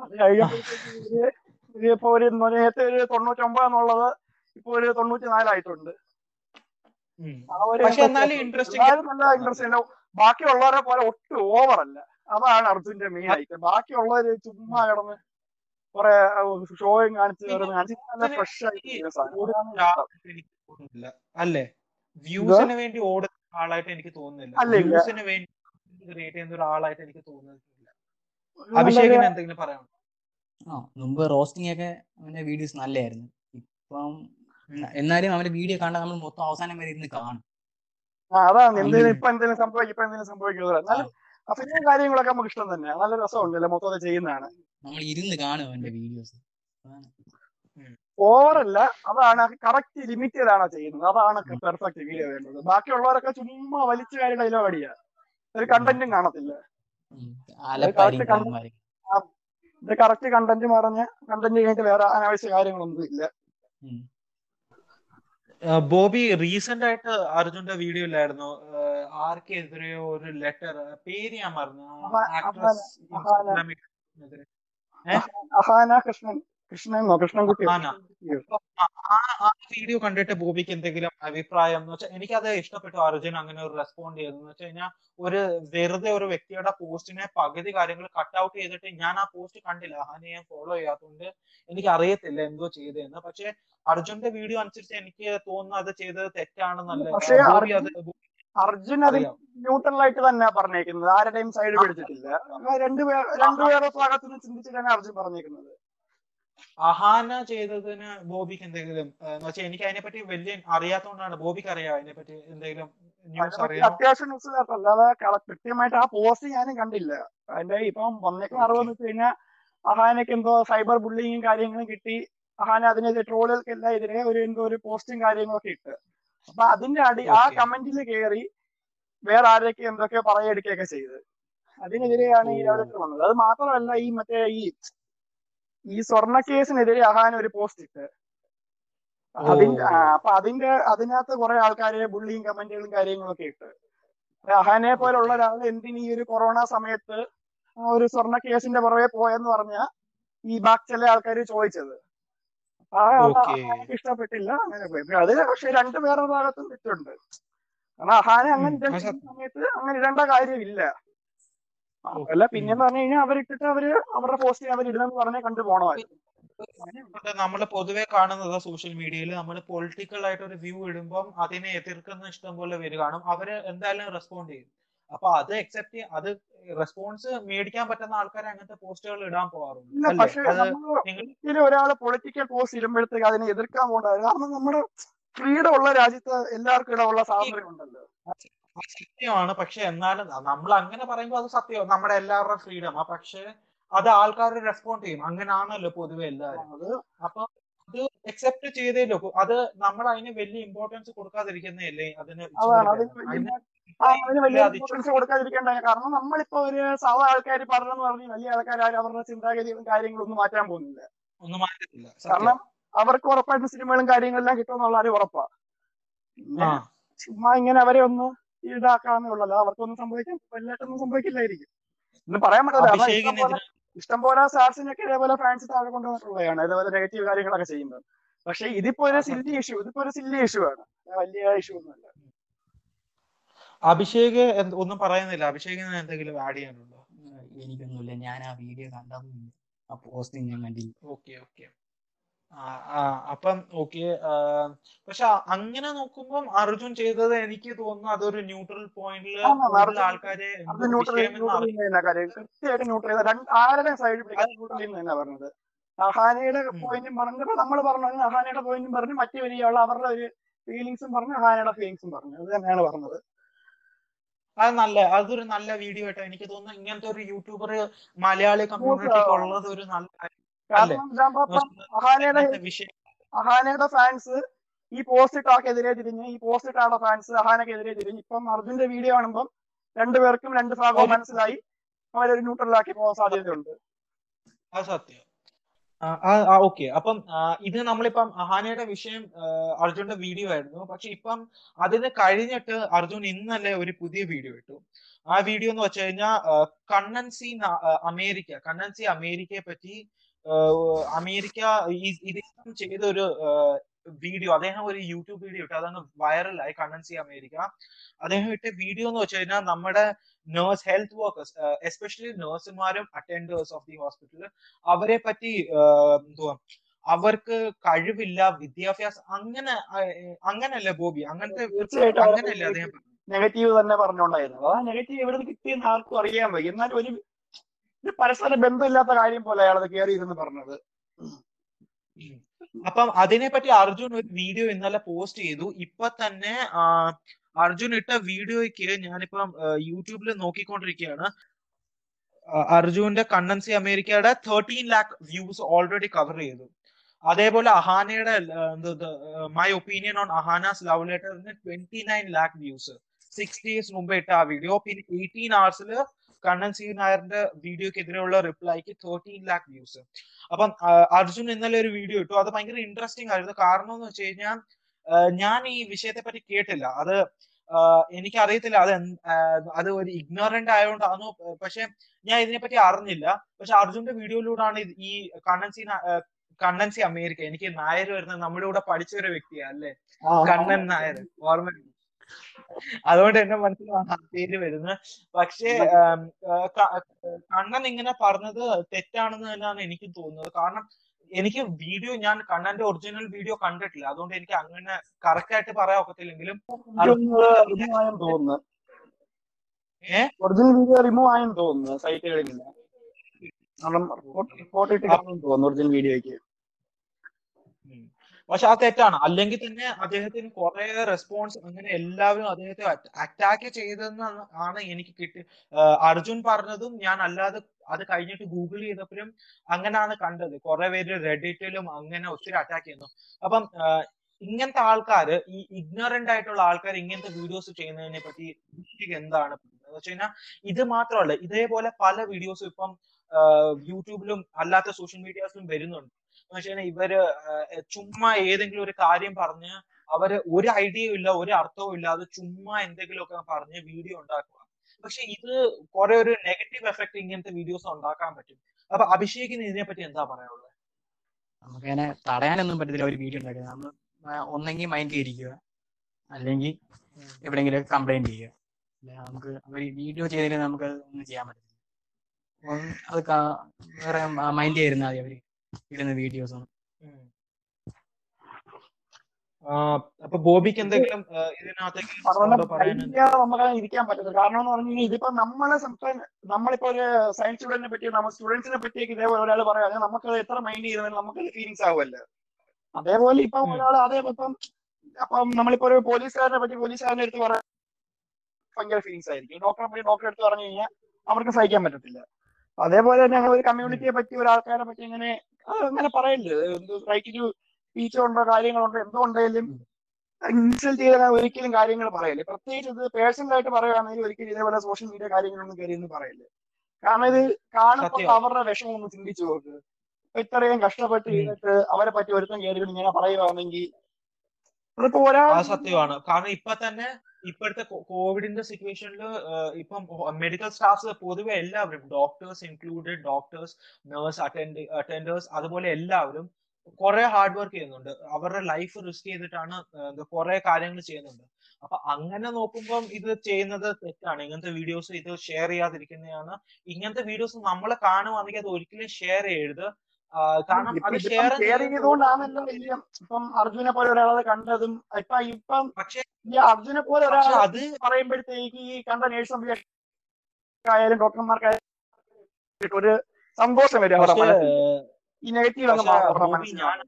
അത് കഴിഞ്ഞപ്പോഴത്തേക്ക് ഇപ്പൊ ഒരു നേരത്തെ ഒരു തൊണ്ണൂറ്റൊമ്പത് എന്നുള്ളത് ഇപ്പൊ ഒരു തൊണ്ണൂറ്റി നാലായിട്ടുണ്ട് ആ ഒരു
പക്ഷെ എന്നാലും
എല്ലാവരും നല്ല ഇൻട്രസ്റ്റ് ഉണ്ട് ബാക്കിയുള്ളവരെ പോലെ ഒട്ടും ഓവർ അല്ല. അതാണ് അർജുന്റെ മെയിൻ ആയിട്ട് ബാക്കിയുള്ളവര് ചുമ്മാ കിടന്ന് കുറെ ഷോയും കാണിച്ച് നല്ല ഫ്രഷ് ആയിട്ട്
അല്ലേ? വ്യൂസിന് വേണ്ടി ഓടുന്ന ആളായിട്ട് എനിക്ക് തോന്നുന്നില്ല. വ്യൂസിന് വേണ്ടി ക്രിയേറ്റ് ചെയ്യുന്ന ഒരാളായിട്ട് എനിക്ക് തോന്നുന്നില്ല. അഭിഷേകിന് എന്തെങ്കിലും പറയാനുണ്ടോ?
ആ മുമ്പ് റോസ്റ്റിംഗ് ഒക്കെ അവന്റെ വീഡിയോസ് നല്ലതായിരുന്നു ഇപ്പം. എന്നാലും അവന്റെ വീഡിയോ കണ്ടാൽ നമ്മൾ മൊത്തം അവസാനം വരെ ഇരുന്ന് കാണും.
അതാണ് എന്തെങ്കിലും. ഇപ്പൊ എന്തെങ്കിലും സംഭവിക്കും ഇപ്പൊ എന്തെങ്കിലും സംഭവിക്കുന്നത് എന്നാലും അഭിനയം കാര്യങ്ങളൊക്കെ നമുക്ക് ഇഷ്ടം തന്നെയാണ് നല്ല രസമുണ്ടല്ലേ മൊത്തം ചെയ്യുന്നതാണ്.
നമ്മൾ ഇരുന്ന് കാണും അവന്റെ വീഡിയോസ്.
ഓവറല്ല അതാണ് കറക്റ്റ് ലിമിറ്റഡ് ചെയ്യുന്നത്. അതാണ് പെർഫെക്റ്റ് വീഡിയോ വേണ്ടത് ബാക്കിയുള്ളവരൊക്കെ ചുമ്മാ വലിച്ചു കാര്യം ഡയലോഗ് അടിയാ ഒരു കണ്ടന്റും കാണത്തില്ല. ഇത് കറക്റ്റ് കണ്ടന്റ് പറഞ്ഞ് കണ്ടന്റ് കഴിഞ്ഞിട്ട് വേറെ അനാവശ്യ കാര്യങ്ങളൊന്നും ഇല്ല.
ബോബി റീസെന്റ് ആയിട്ട് അർജുന്റെ വീഡിയോ ഇല്ലായിരുന്നു ആർക്കെതിരെയോ ഒരു ലെറ്റർ പേര് ഞാൻ മറന്നു ആക്ട്രസ് ഇൻസ്റ്റാഗ്രാമിൽ
അഹാന കൃഷ്ണൻ കൃഷ്ണൻകുട്ടി.
ആ വീഡിയോ കണ്ടിട്ട് ബോബിക്ക് എന്തെങ്കിലും അഭിപ്രായം എന്ന് വെച്ചാൽ എനിക്ക് എനിക്കത് ഇഷ്ടപ്പെട്ടു. അർജുൻ അങ്ങനെ ഒരു റെസ്പോണ്ട് ചെയ്തെന്ന് വെച്ച് കഴിഞ്ഞാൽ ഒരു വെറുതെ ഒരു വ്യക്തിയുടെ പോസ്റ്റിനെ പകുതി കാര്യങ്ങൾ കട്ട് ഔട്ട് ചെയ്തിട്ട് ഞാൻ ആ പോസ്റ്റ് കണ്ടില്ല. അഹാനെ ഞാൻ ഫോളോ ചെയ്യാത്തതുകൊണ്ട് എനിക്ക് അറിയത്തില്ല എന്തോ ചെയ്തതെന്ന്. പക്ഷെ അർജുന്റെ വീഡിയോ അനുസരിച്ച് എനിക്ക് തോന്നുന്നു അത് ചെയ്തത് തെറ്റാണെന്നല്ല. അർജുൻ അത്
അർജുൻ അതിൽ
അറിയാം.
ന്യൂട്രൽ ആയിട്ട് തന്നെ പറഞ്ഞേക്കുന്നത്. ആരുടെയും സൈഡ് പിടിച്ചിട്ടില്ല. രണ്ടുപേർ രണ്ടുപേരുടെ ഭാഗത്ത് നിന്ന് ചിന്തിച്ചിട്ടാണ് അർജുൻ പറഞ്ഞേക്കുന്നത്.
അഹാന ചെയ്തതിന് ബോബിക്ക് എന്തെങ്കിലും എന്ന് വെച്ചാൽ എനിക്ക് അതിനെപ്പറ്റി വലിയ അറിയാത്തോണ്ടാണ് ബോബിക്ക് അറിയാം അതിനെപ്പറ്റി എന്തെങ്കിലും ന്യൂസ്
അത്യാവശ്യം ന്യൂസ് അല്ലാതെ കൃത്യമായിട്ട് ആ പോസ്റ്റ് ഞാനും കണ്ടില്ല. അതിന്റെ ഇപ്പം വന്നേക്കുന്ന അറിവെന്ന് വെച്ച് കഴിഞ്ഞാൽ അഹാനക്ക് എന്തോ സൈബർ ബുള്ളിങ്ങും കാര്യങ്ങളും കിട്ടി. അഹാന അതിനെതിരെ ട്രോളുകൾക്കെല്ലാം എതിരെ ഒരു എന്തോ ഒരു പോസ്റ്റും കാര്യങ്ങളൊക്കെ ഇട്ട്. അപ്പൊ അതിന്റെ അടി ആ. കമന്റിൽ കയറി വേറെ ആരൊക്കെ എന്തൊക്കെ പറയെടുക്കുകയൊക്കെ ചെയ്ത്. അതിനെതിരെയാണ് ഈ രാവിലെ വന്നത്. അത് മാത്രമല്ല ഈ മറ്റേ ഈ ഈ സ്വർണ കേസിനെതിരെ അഹാൻ ഒരു പോസ്റ്റ് ഇട്ട്. അതിന്റെ അപ്പൊ അതിന്റെ അതിനകത്ത് കുറെ ആൾക്കാര് ബുള്ളിയും കമന്റുകളും കാര്യങ്ങളൊക്കെ ഇട്ട്. അഹാനെ പോലുള്ള ഒരാൾ എന്തിന് ഈ ഒരു കൊറോണ സമയത്ത് ആ ഒരു സ്വർണ കേസിന്റെ പുറകെ പോയെന്ന് പറഞ്ഞ ഈ ബാക്കി ചില ആൾക്കാർ ചോദിച്ചത്. ആ ഇഷ്ടപ്പെട്ടില്ല അങ്ങനെ പോയി. അത് പക്ഷെ രണ്ടു പേരുടെ ഭാഗത്തും തെറ്റുണ്ട്. കാരണം അഹാനെ അങ്ങനെ. സമയത്ത് അങ്ങനെ ഇടേണ്ട കാര്യമില്ല. അല്ല പിന്നെ പറഞ്ഞു കഴിഞ്ഞാൽ അവരിട്ടിട്ട് അവർ അവരുടെ പോസ്റ്റ് അവരിടുന്നെന്ന് പറഞ്ഞേ കണ്ടു പോണമായിരുന്നു.
നമ്മൾ പൊതുവെ കാണുന്നത് സോഷ്യൽ മീഡിയയിൽ നമ്മൾ പൊളിറ്റിക്കൽ ആയിട്ട് ഒരു വ്യൂ ഇടുമ്പോൾ അതിനെ എതിർക്കുന്ന ഇഷ്ടം പോലെ പേര് കാണും അവർ എന്തായാലും റെസ്പോണ്ട് ചെയ്യും. അപ്പൊ അത് അക്സെപ്റ്റ് അത് റെസ്പോൺസ് മേടിക്കാൻ പറ്റുന്ന ആൾക്കാരെ അങ്ങനത്തെ പോസ്റ്റുകൾ ഇടാൻ
പോവാറുണ്ട്. ഒരാൾ പൊളിറ്റിക്കൽ പോസ്റ്റ് ഇടുമ്പോഴത്തേക്ക് അതിനെ എതിർക്കാൻ പോകണ്ടായിരുന്നു. കാരണം നമ്മുടെ ഫ്രീഡം ഉള്ള രാജ്യത്ത് എല്ലാവർക്കും ഇടമുള്ള സ്വാതന്ത്ര്യം ഉണ്ടല്ലോ.
സത്യമാണ്. പക്ഷെ എന്നാലും നമ്മൾ അങ്ങനെ പറയുമ്പോൾ അത് സത്യമാണ് നമ്മുടെ എല്ലാവരുടെയും ഫ്രീഡം ആ. പക്ഷെ അത് ആൾക്കാർ റെസ്പോണ്ട് ചെയ്യും. അങ്ങനാണല്ലോ പൊതുവെ എല്ലാവരും
അത്
അപ്പൊ അത് അക്സെപ്റ്റ് ചെയ്തേലോ അത് നമ്മൾ അതിന് വലിയ ഇമ്പോർട്ടൻസ് കൊടുക്കാതിരിക്കുന്നതല്ലേ അതിന്
അതിന് വലിയ ഇമ്പോർട്ടൻസ് കൊടുക്കാതിരിക്കേണ്ട കാരണം നമ്മളിപ്പോ ഒരു സാധാ ആൾക്കാർ പറഞ്ഞെന്ന് പറഞ്ഞ് വലിയ ആൾക്കാർ അവരുടെ ചിന്താഗതിയും കാര്യങ്ങളും ഒന്നും മാറ്റാൻ പോകുന്നില്ല.
ഒന്നും മാറ്റത്തില്ല.
കാരണം അവർക്ക് ഉറപ്പായിട്ട് സിനിമകളും കാര്യങ്ങളെല്ലാം കിട്ടുമെന്നുള്ള ഒരു ഉറപ്പാ ചുമ്മാ ഇങ്ങനെ അവരെ ഒന്ന് ഈടാക്കാന്നേ ഉള്ളല്ലോ അവർക്കൊന്നും സംഭവിക്കാൻ വലുതായിട്ടൊന്നും സംഭവിക്കില്ലായിരിക്കും. ഒന്നും പറയാൻ പറ്റില്ല ഇഷ്ടം പോലെ സാർസിനൊക്കെ ഇതേപോലെ ഫാൻസ് താഴെ കൊണ്ടുവന്നിട്ടുള്ളതാണ്. ഇതേപോലെ നെഗറ്റീവ് കാര്യങ്ങളൊക്കെ ചെയ്യുന്നത്. പക്ഷെ ഇതിപ്പോ ഒരു സില്ലി ഇഷ്യൂ ഇതിപ്പോ ഒരു സില്ലി ഇഷ്യൂ ആണ്. വലിയ ഇഷ്യൂ ഒന്നുമല്ല
അഭിഷേക് ഒന്നും പറയുന്നില്ല. അഭിഷേകിന് എന്തെങ്കിലും ആഡ് ചെയ്യാനുണ്ടോ?
എനിക്കൊന്നുമില്ല. ഞാൻ ആ വീഡിയോ കണ്ടതുമില്ല. ആ പോസ്റ്റ് ഞാൻ കണ്ടില്ല.
Okay okay. അപ്പം ഓക്കെ പക്ഷെ അങ്ങനെ നോക്കുമ്പോൾ അർജുൻ ചെയ്തത് എനിക്ക് തോന്നുന്നു അതൊരു ന്യൂട്രൽ പോയിന്റിൽ ആൾക്കാരെ
ആരുടെ സൈഡിൽ പറഞ്ഞത്. അഹാനയുടെ. പോയിന്റും പറഞ്ഞപ്പോ നമ്മൾ പറഞ്ഞു അഹാനയുടെ പോയിന്റും പറഞ്ഞു മറ്റു വരികയുള്ള അവരുടെ ഒരു ഫീലിങ്സും പറഞ്ഞു അഹാനയുടെ ഫീലിങ്സും പറഞ്ഞു. അത് തന്നെയാണ് പറഞ്ഞത്.
അത് നല്ല അതൊരു നല്ല വീഡിയോ ആയിട്ടാണ് എനിക്ക് തോന്നുന്നു. ഇങ്ങനത്തെ ഒരു യൂട്യൂബർ മലയാളി കമ്മ്യൂണിറ്റിക്ക് ഉള്ളത് ഒരു നല്ല കാര്യം
കാരണം അഹാനയുടെ അഹാനയുടെ ഫാൻസ് ഈ പോസ്റ്റ് ഇട്ടാക്കെതിരെ തിരിഞ്ഞ് ഈ പോസ്റ്റ് ഇട്ടാളുടെ ഫാൻസ് അഹാനക്കെതിരെ തിരിഞ്ഞ്. ഇപ്പം അർജുന്റെ വീഡിയോ കാണുമ്പോൾ രണ്ടുപേർക്കും രണ്ട് ഭാഗവും മനസ്സിലായി. അവരൊരു ന്യൂട്രലാക്കി പോകാൻ സാധ്യതയുണ്ട്.
സത്യം. ഓക്കെ അപ്പം ഇത് നമ്മളിപ്പം അഹാനയുടെ വിഷയം അർജുന്റെ വീഡിയോ ആയിരുന്നു. പക്ഷെ ഇപ്പം അതിന് കഴിഞ്ഞിട്ട് അർജുൻ ഇന്നലെ ഒരു പുതിയ വീഡിയോ ഇട്ടു. ആ വീഡിയോ എന്ന് വെച്ച് കഴിഞ്ഞാൽ കണ്ണൻസി അമേരിക്ക കണ്ണൻസി അമേരിക്കയെ പറ്റി അമേരിക്ക ഇദ്ദേഹം ചെയ്ത ഒരു വീഡിയോ അദ്ദേഹം ഒരു യൂട്യൂബ് വീഡിയോ ഇട്ട്. അതങ്ങ് വൈറലായി കണ്ടൻസി അമേരിക്ക. അദ്ദേഹം ഇട്ട വീഡിയോ എന്ന് വെച്ച് കഴിഞ്ഞാൽ നമ്മുടെ നേഴ്സ് ഹെൽത്ത് വർക്കേഴ്സ് എസ്പെഷ്യലി നേഴ്സുമാരും അറ്റൻഡേഴ്സ് ഓഫ് ദി ഹോസ്പിറ്റൽ അവരെ പറ്റി എന്തുവാ അവർക്ക് കഴിവില്ല വിദ്യാഭ്യാസം അങ്ങനെ അങ്ങനല്ല ബോബി? അങ്ങനത്തെ അങ്ങനെയല്ലേ അദ്ദേഹം
നെഗറ്റീവ് തന്നെ പറഞ്ഞോണ്ടായിരുന്നു. ആ നെഗറ്റീവ് എവിടെ നിന്ന് കിട്ടിയെന്ന് ആർക്കും അറിയാൻ വയ്യ. എന്നാലും ഒരു ഒരു പരസ്പര ബന്ധമില്ലാത്ത കാര്യം പോലെ അയാൾ അത് കയറി ഇരുന്ന് പറഞ്ഞത്
അപ്പം അതിനെപ്പറ്റി അർജുൻ ഒരു വീഡിയോ ഇന്നലെ പോസ്റ്റ് ചെയ്തു. ഇപ്പൊ തന്നെ അർജുൻ ഇട്ട വീഡിയോയ്ക്ക് ഞാനിപ്പം യൂട്യൂബിൽ നോക്കിക്കൊണ്ടിരിക്കുകയാണ്. അർജുന്റെ കണ്ണൻസി അമേരിക്കയുടെ thirteen lakh views already cover ചെയ്തു. അതേപോലെ അഹാനയുടെ my opinion on Ahaana's love letter twenty nine lakh views six days മുമ്പ് ഇട്ട ആ വീഡിയോ. പിന്നെ എയ്റ്റീൻ അവേഴ്സിൽ കണ്ണൻ സി നായറിന്റെ വീഡിയോക്കെതിരെയുള്ള റിപ്ലൈക്ക് തേർട്ടീൻ ലാക്ക് വ്യൂസ് അപ്പം അർജുൻ ഇന്നലെ ഒരു വീഡിയോ ഇട്ടു. അത് ഭയങ്കര ഇൻട്രസ്റ്റിംഗ് ആയിരുന്നു. കാരണം എന്ന് വെച്ച് കഴിഞ്ഞാൽ ഞാൻ ഈ വിഷയത്തെ പറ്റി കേട്ടില്ല. അത് എനിക്ക് എനിക്കറിയത്തില്ല. അത് അത് ഒരു ഇഗ്നോറന്റ് ആയതുകൊണ്ടാണോ പക്ഷെ ഞാൻ ഇതിനെപ്പറ്റി അറിഞ്ഞില്ല. പക്ഷെ അർജുന്റെ വീഡിയോയിലൂടെയാണ് ആണ് ഈ കണ്ണൻ സി കണ്ണൻ കണ്ണൻസി അമേരിക്ക എനിക്ക് നായർ വരുന്നത് നമ്മുടെ കൂടെ പഠിച്ച ഒരു വ്യക്തിയാ അല്ലേ? കണ്ണൻ നായർ ഓർമ്മ അതുകൊണ്ട് എന്റെ മനസ്സിൽ ആ പേര് വരുന്നത് പക്ഷേ കണ്ണൻ ഇങ്ങനെ പറഞ്ഞത് തെറ്റാണെന്ന് തന്നെയാണ് എനിക്ക് തോന്നുന്നത്. കാരണം എനിക്ക് വീഡിയോ ഞാൻ കണ്ണന്റെ ഒറിജിനൽ വീഡിയോ കണ്ടിട്ടില്ല. അതുകൊണ്ട് എനിക്ക് അങ്ങനെ കറക്റ്റ് ആയിട്ട് പറയാൻ ഒക്കത്തില്ലെങ്കിലും
ഒറിജിനൽ വീഡിയോ റിമൂവ് ആയെന്ന് തോന്നുന്നു സൈറ്റുകളിൽ തോന്നുന്നു ഒറിജിനൽ വീഡിയോയ്ക്ക്.
പക്ഷെ അത് തെറ്റാണ്. അല്ലെങ്കിൽ തന്നെ അദ്ദേഹത്തിന് കുറെ റെസ്പോൺസ് അങ്ങനെ എല്ലാവരും അദ്ദേഹത്തെ അറ്റാക്ക് ചെയ്തെന്നാണ് ആണ് എനിക്ക് കിട്ടി അർജുൻ പറഞ്ഞതും ഞാൻ അല്ലാതെ അത് കഴിഞ്ഞിട്ട് ഗൂഗിൾ ചെയ്തപ്പോഴും അങ്ങനെയാണ് കണ്ടത്. കുറെ പേര് റെഡിറ്റിലും അങ്ങനെ ഒത്തിരി അറ്റാക്ക് ചെയ്യുന്നു. അപ്പം ഇങ്ങനത്തെ ആൾക്കാര് ഈ ഇഗ്നറന്റ് ആയിട്ടുള്ള ആൾക്കാർ ഇങ്ങനത്തെ വീഡിയോസ് ചെയ്യുന്നതിനെ പറ്റി എന്താണ് വെച്ച് ഇത് മാത്രമല്ല ഇതേപോലെ പല വീഡിയോസും ഇപ്പം യൂട്യൂബിലും അല്ലാത്ത സോഷ്യൽ മീഡിയാസിലും വരുന്നുണ്ട്. പക്ഷേ ഇവർ ചുമ്മാ ഏതെങ്കിലും ഒരു കാര്യം പറഞ്ഞ് അവർ ഒരു ഐഡിയയും ഇല്ല ഒരു അർത്ഥവും ഇല്ലാതെ ചുമ്മാ എന്തെങ്കിലുമൊക്കെ പറഞ്ഞ് വീഡിയോ ഉണ്ടാക്കുക. പക്ഷെ ഇത് കുറെ ഒരു നെഗറ്റീവ് എഫക്ട് ഇങ്ങനത്തെ വീഡിയോസ് ഉണ്ടാക്കാൻ പറ്റും. അപ്പൊ അഭിഷേകിന് ഇതിനെ പറ്റി എന്താ പറയാനുള്ളത്?
നമുക്കതിനെ തടയാനൊന്നും പറ്റത്തില്ല ഒരു വീഡിയോ ഉണ്ടാക്കുന്നത് നമ്മൾ ഒന്നെങ്കിൽ മൈൻഡ് ചെയ്തിരിക്കുക. അല്ലെങ്കിൽ എവിടെയെങ്കിലും കംപ്ലൈന്റ് ചെയ്യുക. നമുക്ക് അവർ വീഡിയോ ചെയ്തതിന് നമുക്ക് ഒന്നും ചെയ്യാൻ പറ്റത്തില്ല. അത് വേറെ മൈൻഡ് ചെയ്തിരുന്നാൽ മതി അവർ. ഇടുന്ന വീഡിയോസ് ആണ്.
അപ്പൊ ബോബിക്ക് എന്തെങ്കിലും
നമുക്ക് ഇരിക്കാൻ പറ്റത്തില്ല. കാരണം എന്ന് പറഞ്ഞു ഇതിപ്പോ നമ്മളെ നമ്മളിപ്പോ ഒരു സയൻസ് സ്റ്റുഡന്റിനെ പറ്റി നമ്മൾ സ്റ്റുഡൻസിനെ പറ്റിയൊക്കെ ഇതേപോലെ ഒരാൾ പറയാതെ നമുക്ക് എത്ര മൈൻഡ് ചെയ്താലും നമുക്ക് ഫീലിങ്സ് ആവുമല്ലോ. അതേപോലെ ഇപ്പൊ ഒരാൾ അതേപോലെ ഇപ്പം അപ്പം നമ്മളിപ്പോ ഒരു പോലീസുകാരനെ പറ്റി പോലീസുകാരനെ എടുത്ത് പറയാൻ ഭയങ്കര ഫീലിങ്സ് ആയിരിക്കും. ഡോക്ടറെ പറ്റി ഡോക്ടറെ എടുത്ത് പറഞ്ഞു കഴിഞ്ഞാൽ അവർക്ക് സഹിക്കാൻ പറ്റത്തില്ല. അതേപോലെ തന്നെ അങ്ങനെ ഒരു കമ്മ്യൂണിറ്റിയെ പറ്റി ഒരു ആൾക്കാരെ പറ്റി ഇങ്ങനെ അങ്ങനെ പറയല്ലേ? റൈറ്റ് ടു സ്പീച്ച് ഉണ്ടോ കാര്യങ്ങളുണ്ടോ എന്തോ ഉണ്ടെങ്കിലും ഇൻസൾട്ട് ചെയ്ത ഒരിക്കലും കാര്യങ്ങൾ പറയല്ലേ? പ്രത്യേകിച്ച് ഇത് പേഴ്സണൽ ആയിട്ട് പറയുകയാണെങ്കിൽ ഒരിക്കലും ഇതേപോലെ സോഷ്യൽ മീഡിയ കാര്യങ്ങളൊന്നും കയറി എന്ന് പറയല്ലേ? കാരണം ഇത് കാണുമ്പോൾ അവരുടെ വിഷമം ഒന്ന് ചിന്തിച്ചു നോക്ക്. ഇത്രയും കഷ്ടപ്പെട്ട് ചെയ്തിട്ട് അവരെ പറ്റി ഒരുത്തം കയറി ഇങ്ങനെ പറയുകയാണെങ്കിൽ
സത്യമാണ്. കാരണം ഇപ്പൊ തന്നെ ഇപ്പോഴത്തെ കോവിഡിന്റെ സിറ്റുവേഷനിൽ ഇപ്പം മെഡിക്കൽ സ്റ്റാഫ്സ് പൊതുവെ എല്ലാവരും doctors included doctors nurse attend attenders അതുപോലെ എല്ലാവരും കുറെ ഹാർഡ് വർക്ക് ചെയ്യുന്നുണ്ട്. അവരുടെ ലൈഫ് റിസ്ക് ചെയ്തിട്ടാണ് കുറെ കാര്യങ്ങൾ ചെയ്യുന്നുണ്ട്. അപ്പൊ അങ്ങനെ നോക്കുമ്പോൾ ഇത് ചെയ്യുന്നത് തെറ്റാണ്. ഇങ്ങനത്തെ വീഡിയോസ് ഇത് ഷെയർ ചെയ്യാതിരിക്കുന്നതാണ്. ഇങ്ങനത്തെ വീഡിയോസ് നമ്മൾ കാണുവാണെങ്കിൽ അത് ഒരിക്കലും ഷെയർ ചെയ്യരുത്. കാരണം അത് ഷെയർ
ചെയ്തുകൊണ്ടാണല്ലോ വലിയ. ഇപ്പം അർജുനെ പോലെ ഒരാളെ കണ്ടതും ഇപ്പൊ ഇപ്പം
പക്ഷെ
ഈ അർജുനെ പോലെ ഒരാൾ അത് പറയുമ്പോഴത്തേക്ക് ഈ കണ്ട നേഴ്സും ആയാലും ഡോക്ടർമാർക്കായാലും ഒരു സന്തോഷം വരും. അവരുടെ ഈ നെഗറ്റീവ്
ഞാൻ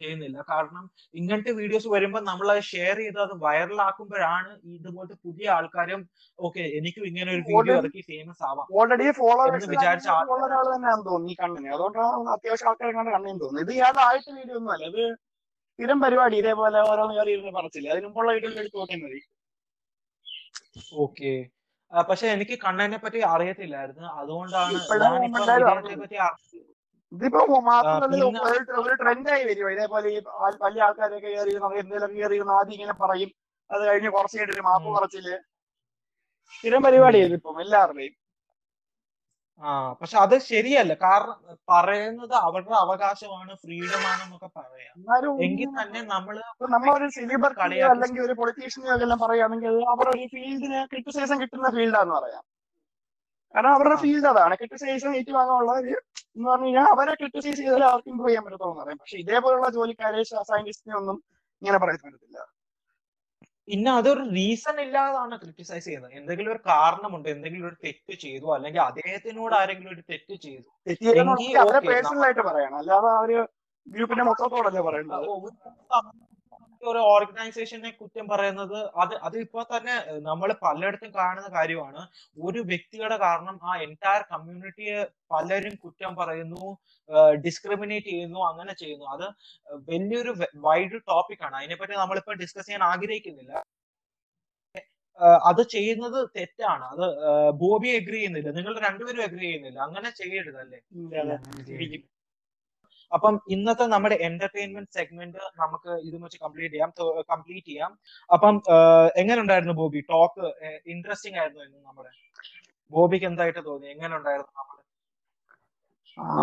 ചെയ്യുന്നില്ല. കാരണം ഇങ്ങനത്തെ വീഡിയോസ് വരുമ്പോൾ നമ്മൾ അത് ഷെയർ ചെയ്ത് അത് വൈറലാക്കുമ്പോഴാണ് ഇതുപോലത്തെ പുതിയ ആൾക്കാരും ഓക്കെ എനിക്കും ഇങ്ങനെ ഒരു വീഡിയോ ഇറക്കി ഫേമസ് ആവാം
ഓൾറെഡി
വിചാരിച്ച
ഒരാൾ തന്നെയാണെന്ന് തോന്നുന്നു ഈ കണ്ണിന്. അതുകൊണ്ടാണ് അത്യാവശ്യം ആൾക്കാരെ കണ്ട് കണ്ണിന് തോന്നുന്നു. ഇത് ആദ്യത്തെ വീഡിയോ ഒന്നും അല്ല. ഇത് സ്ഥിരം പരിപാടി. ഇതേപോലെ ഓരോന്ന് കയറി ഇരുന്ന് പറച്ചില്ല അതിന് മുമ്പുള്ള വീഡിയോ എടുത്ത് നോക്കിയാൽ മതി.
ഓക്കെ പക്ഷെ എനിക്ക് കണ്ണനെ പറ്റി അറിയത്തില്ലായിരുന്നു. അതുകൊണ്ടാണ് പറ്റി
ഇതിപ്പോ മാത്രമല്ല ഒരു ട്രെൻഡായി വരും. ഇതേപോലെ ഈ വലിയ ആൾക്കാരൊക്കെ കയറി എന്തെങ്കിലും കയറി ആദ്യം ഇങ്ങനെ പറയും. അത് കഴിഞ്ഞ് കുറച്ച് കഴിഞ്ഞിട്ട് മാപ്പ് പറച്ചിൽ. സ്ഥിരം പരിപാടിയായിരുന്നു ഇപ്പം എല്ലാവരുടെയും.
ആ പക്ഷെ അത് ശരിയല്ല. കാരണം പറയുന്നത് അവരുടെ അവകാശമാണ് ഫ്രീഡം ആണെന്നൊക്കെ പറയാം. എങ്കിൽ തന്നെ നമ്മൾ
നമ്മളൊരു സെലിബ്രിറ്റി അല്ലെങ്കിൽ ഒരു പൊളിറ്റീഷ്യനെയോ എല്ലാം പറയുകയാണെങ്കിൽ അവരുടെ ഒരു ഫീൽഡിന് ക്രിറ്റിസൈസം കിട്ടുന്ന ഫീൽഡാന്ന് പറയാം. കാരണം അവരുടെ ഫീൽഡ് അതാണ്. ക്രിറ്റിസൈസം ഏറ്റുവാങ്ങാനുള്ള എന്ന് പറഞ്ഞു കഴിഞ്ഞാൽ അവരെ ക്രിട്ടിസൈസ് ചെയ്താൽ അവർക്ക് ഇമ്പ്രൂവ് ചെയ്യാൻ പറ്റത്തുള്ളൂ എന്ന് പറയാം. പക്ഷെ ഇതേപോലുള്ള ജോലിക്കാരെ സയന്റിസ്റ്റിനെ ഒന്നും ഇങ്ങനെ പറയാൻ പറ്റത്തില്ല.
പിന്നെ അതൊരു റീസൺ ഇല്ലാതാണ് ക്രിട്ടിസൈസ് ചെയ്യുന്നത്. എന്തെങ്കിലും ഒരു കാരണമുണ്ട് എന്തെങ്കിലും ഒരു തെറ്റ് ചെയ്തു അല്ലെങ്കിൽ അദ്ദേഹത്തിനോട് ആരെങ്കിലും ഒരു തെറ്റ് ചെയ്തു.
അവരെ പേഴ്സണൽ ആയിട്ട് പറയണം അല്ലാതെ ആ ഒരു ഗ്രൂപ്പിന്റെ മൊത്തത്തോടല്ലേ പറയുന്നത്
ഒരു ഓർഗനൈസേഷനെ കുറ്റം പറയുന്നത് അത് അത് ഇപ്പൊ തന്നെ നമ്മൾ പലയിടത്തും കാണുന്ന കാര്യമാണ്. ഒരു വ്യക്തിയുടെ കാരണം ആ എന്റയർ കമ്മ്യൂണിറ്റിയെ പലരും കുറ്റം പറയുന്നു ഡിസ്ക്രിമിനേറ്റ് ചെയ്യുന്നു അങ്ങനെ ചെയ്യുന്നു. അത് വലിയൊരു വൈഡ് ടോപ്പിക് ആണ്. അതിനെപ്പറ്റി നമ്മളിപ്പോ ഡിസ്കസ് ചെയ്യാൻ ആഗ്രഹിക്കുന്നില്ല. അത് ചെയ്യുന്നത് തെറ്റാണ്. അത് ബോബി എഗ്രി ചെയ്യുന്നില്ല. നിങ്ങൾ രണ്ടുപേരും എഗ്രി ചെയ്യുന്നില്ല. അങ്ങനെ ചെയ്യരുതല്ലേ? അപ്പം ഇന്നത്തെ നമ്മുടെ എന്റർടൈൻമെന്റ് സെഗ്മെന്റ് നമുക്ക് ഇതും വെച്ച് കംപ്ലീറ്റ് ചെയ്യാം. കംപ്ലീറ്റ് ചെയ്യാം. അപ്പം എങ്ങനെ ഉണ്ടായിരുന്നു ബോബി? ടോക്ക് ഇൻട്രസ്റ്റിംഗ് ആയിരുന്നു ഇന്ന് നമ്മുടെ. ബോബിക്ക് എന്തായിട്ട് തോന്നി? എങ്ങനെ ഉണ്ടായിരുന്നു നമ്മുടെ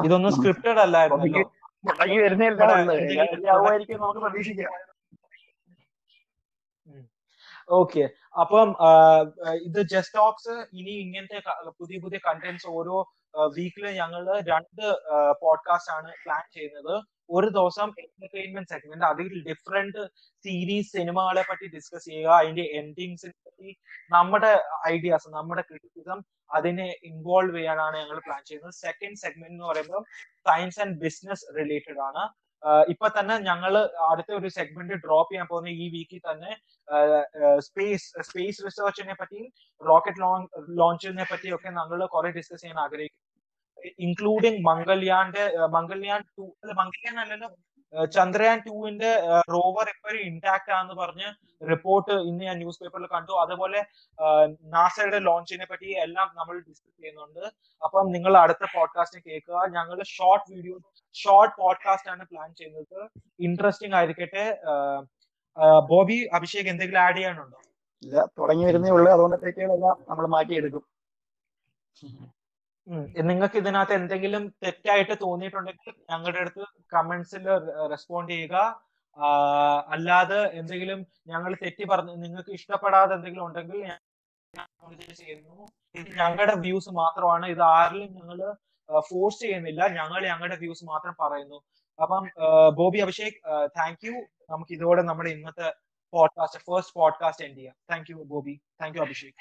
ഇതൊന്നും സ്ക്രിപ്റ്റഡ് അല്ലായിരുന്നു
നമുക്ക് പ്രതീക്ഷിക്കാം.
ഓക്കെ. അപ്പം ഇത് ജസ്റ്റ് ടോക്സ് ഇനി ഇങ്ങനത്തെ പുതിയ പുതിയ കണ്ടന്റ്സ് ഓരോ വീക്കിൽ ഞങ്ങൾ രണ്ട് പോഡ്കാസ്റ്റ് ആണ് പ്ലാൻ ചെയ്യുന്നത്. ഒരു ദിവസം എന്റർടൈൻമെന്റ് സെഗ്മെന്റ് അതിൽ ഡിഫറെന്റ് സീരീസ് സിനിമകളെ പറ്റി ഡിസ്കസ് ചെയ്യുക അതിന്റെ എൻഡിങ്സിനെ പറ്റി നമ്മുടെ ഐഡിയാസ് നമ്മുടെ ക്രിറ്റിസിസം അതിനെ ഇൻവോൾവ് ചെയ്യാനാണ് ഞങ്ങൾ പ്ലാൻ ചെയ്യുന്നത്. സെക്കൻഡ് സെഗ്മെന്റ് എന്ന് പറയുമ്പോൾ സയൻസ് ആൻഡ് ബിസിനസ് റിലേറ്റഡ് ആണ്. ഇപ്പൊ തന്നെ ഞങ്ങൾ അടുത്ത ഒരു സെഗ്മെന്റ് ഡ്രോപ്പ് ചെയ്യാൻ പോകുന്ന ഈ വീക്കിൽ തന്നെ സ്പേസ് സ്പേസ് റിസർച്ചിനെ പറ്റിയും റോക്കറ്റ് ലോഞ്ചിനെ പറ്റിയും ഒക്കെ നമ്മൾ കുറെ ഡിസ്കസ് ചെയ്യാൻ ആഗ്രഹിക്കുന്നു. ഇൻക്ലൂഡിങ് മംഗൾയാന്റെ മംഗൾയാൻ ടു അല്ല മംഗൾയാൻ അല്ലല്ലോ ചന്ദ്രയാൻ ടുവിന്റെ റോവർ ഇപ്പോഴും ഇന്റാക്ട് ആണെന്ന് പറഞ്ഞ് റിപ്പോർട്ട് ഇന്ന് ഞാൻ ന്യൂസ് പേപ്പറിൽ കണ്ടു. അതുപോലെ നാസയുടെ ലോഞ്ചിനെ പറ്റി എല്ലാം നമ്മൾ ഡിസ്കസ് ചെയ്യുന്നുണ്ട്. അപ്പം നിങ്ങൾ അടുത്ത പോഡ്കാസ്റ്റ് കേൾക്കുക. ഞങ്ങൾ ഷോർട്ട് വീഡിയോ ഷോർട്ട് പോഡ്കാസ്റ്റ് ആണ് പ്ലാൻ ചെയ്യുന്നത്. ഇൻട്രസ്റ്റിംഗ് ആയിരിക്കട്ടെ. ബോബി അഭിഷേക് എന്തെങ്കിലും ആഡ് ചെയ്യാനുണ്ടോ?
ഇല്ല തുടങ്ങി വരുന്നേ ഉള്ളൂ. അതുകൊണ്ട് നമ്മൾ മാറ്റിയെടുക്കും.
നിങ്ങൾക്ക് ഇതിനകത്ത് എന്തെങ്കിലും തെറ്റായിട്ട് തോന്നിയിട്ടുണ്ടെങ്കിൽ ഞങ്ങളുടെ അടുത്ത് കമന്റ്സിൽ റെസ്പോണ്ട് ചെയ്യുക. അല്ലാതെ എന്തെങ്കിലും ഞങ്ങൾ തെറ്റി പറഞ്ഞ് നിങ്ങൾക്ക് ഇഷ്ടപ്പെടാതെ എന്തെങ്കിലും ഉണ്ടെങ്കിൽ ചെയ്യുന്നു. ഇത് ഞങ്ങളുടെ വ്യൂസ് മാത്രമാണ്. ഇത് ആരിലും ഞങ്ങൾ ഫോഴ്സ് ചെയ്യുന്നില്ല. ഞങ്ങൾ ഞങ്ങളുടെ വ്യൂസ് മാത്രം പറയുന്നു. അപ്പം ബോബി അഭിഷേക് താങ്ക് യു നമുക്ക് ഇതോടെ നമ്മുടെ ഇന്നത്തെ പോഡ്കാസ്റ്റ് ഫസ്റ്റ് പോഡ്കാസ്റ്റ് എൻഡ് ചെയ്യാം. Thank you Bobby. Thank you Abhishek.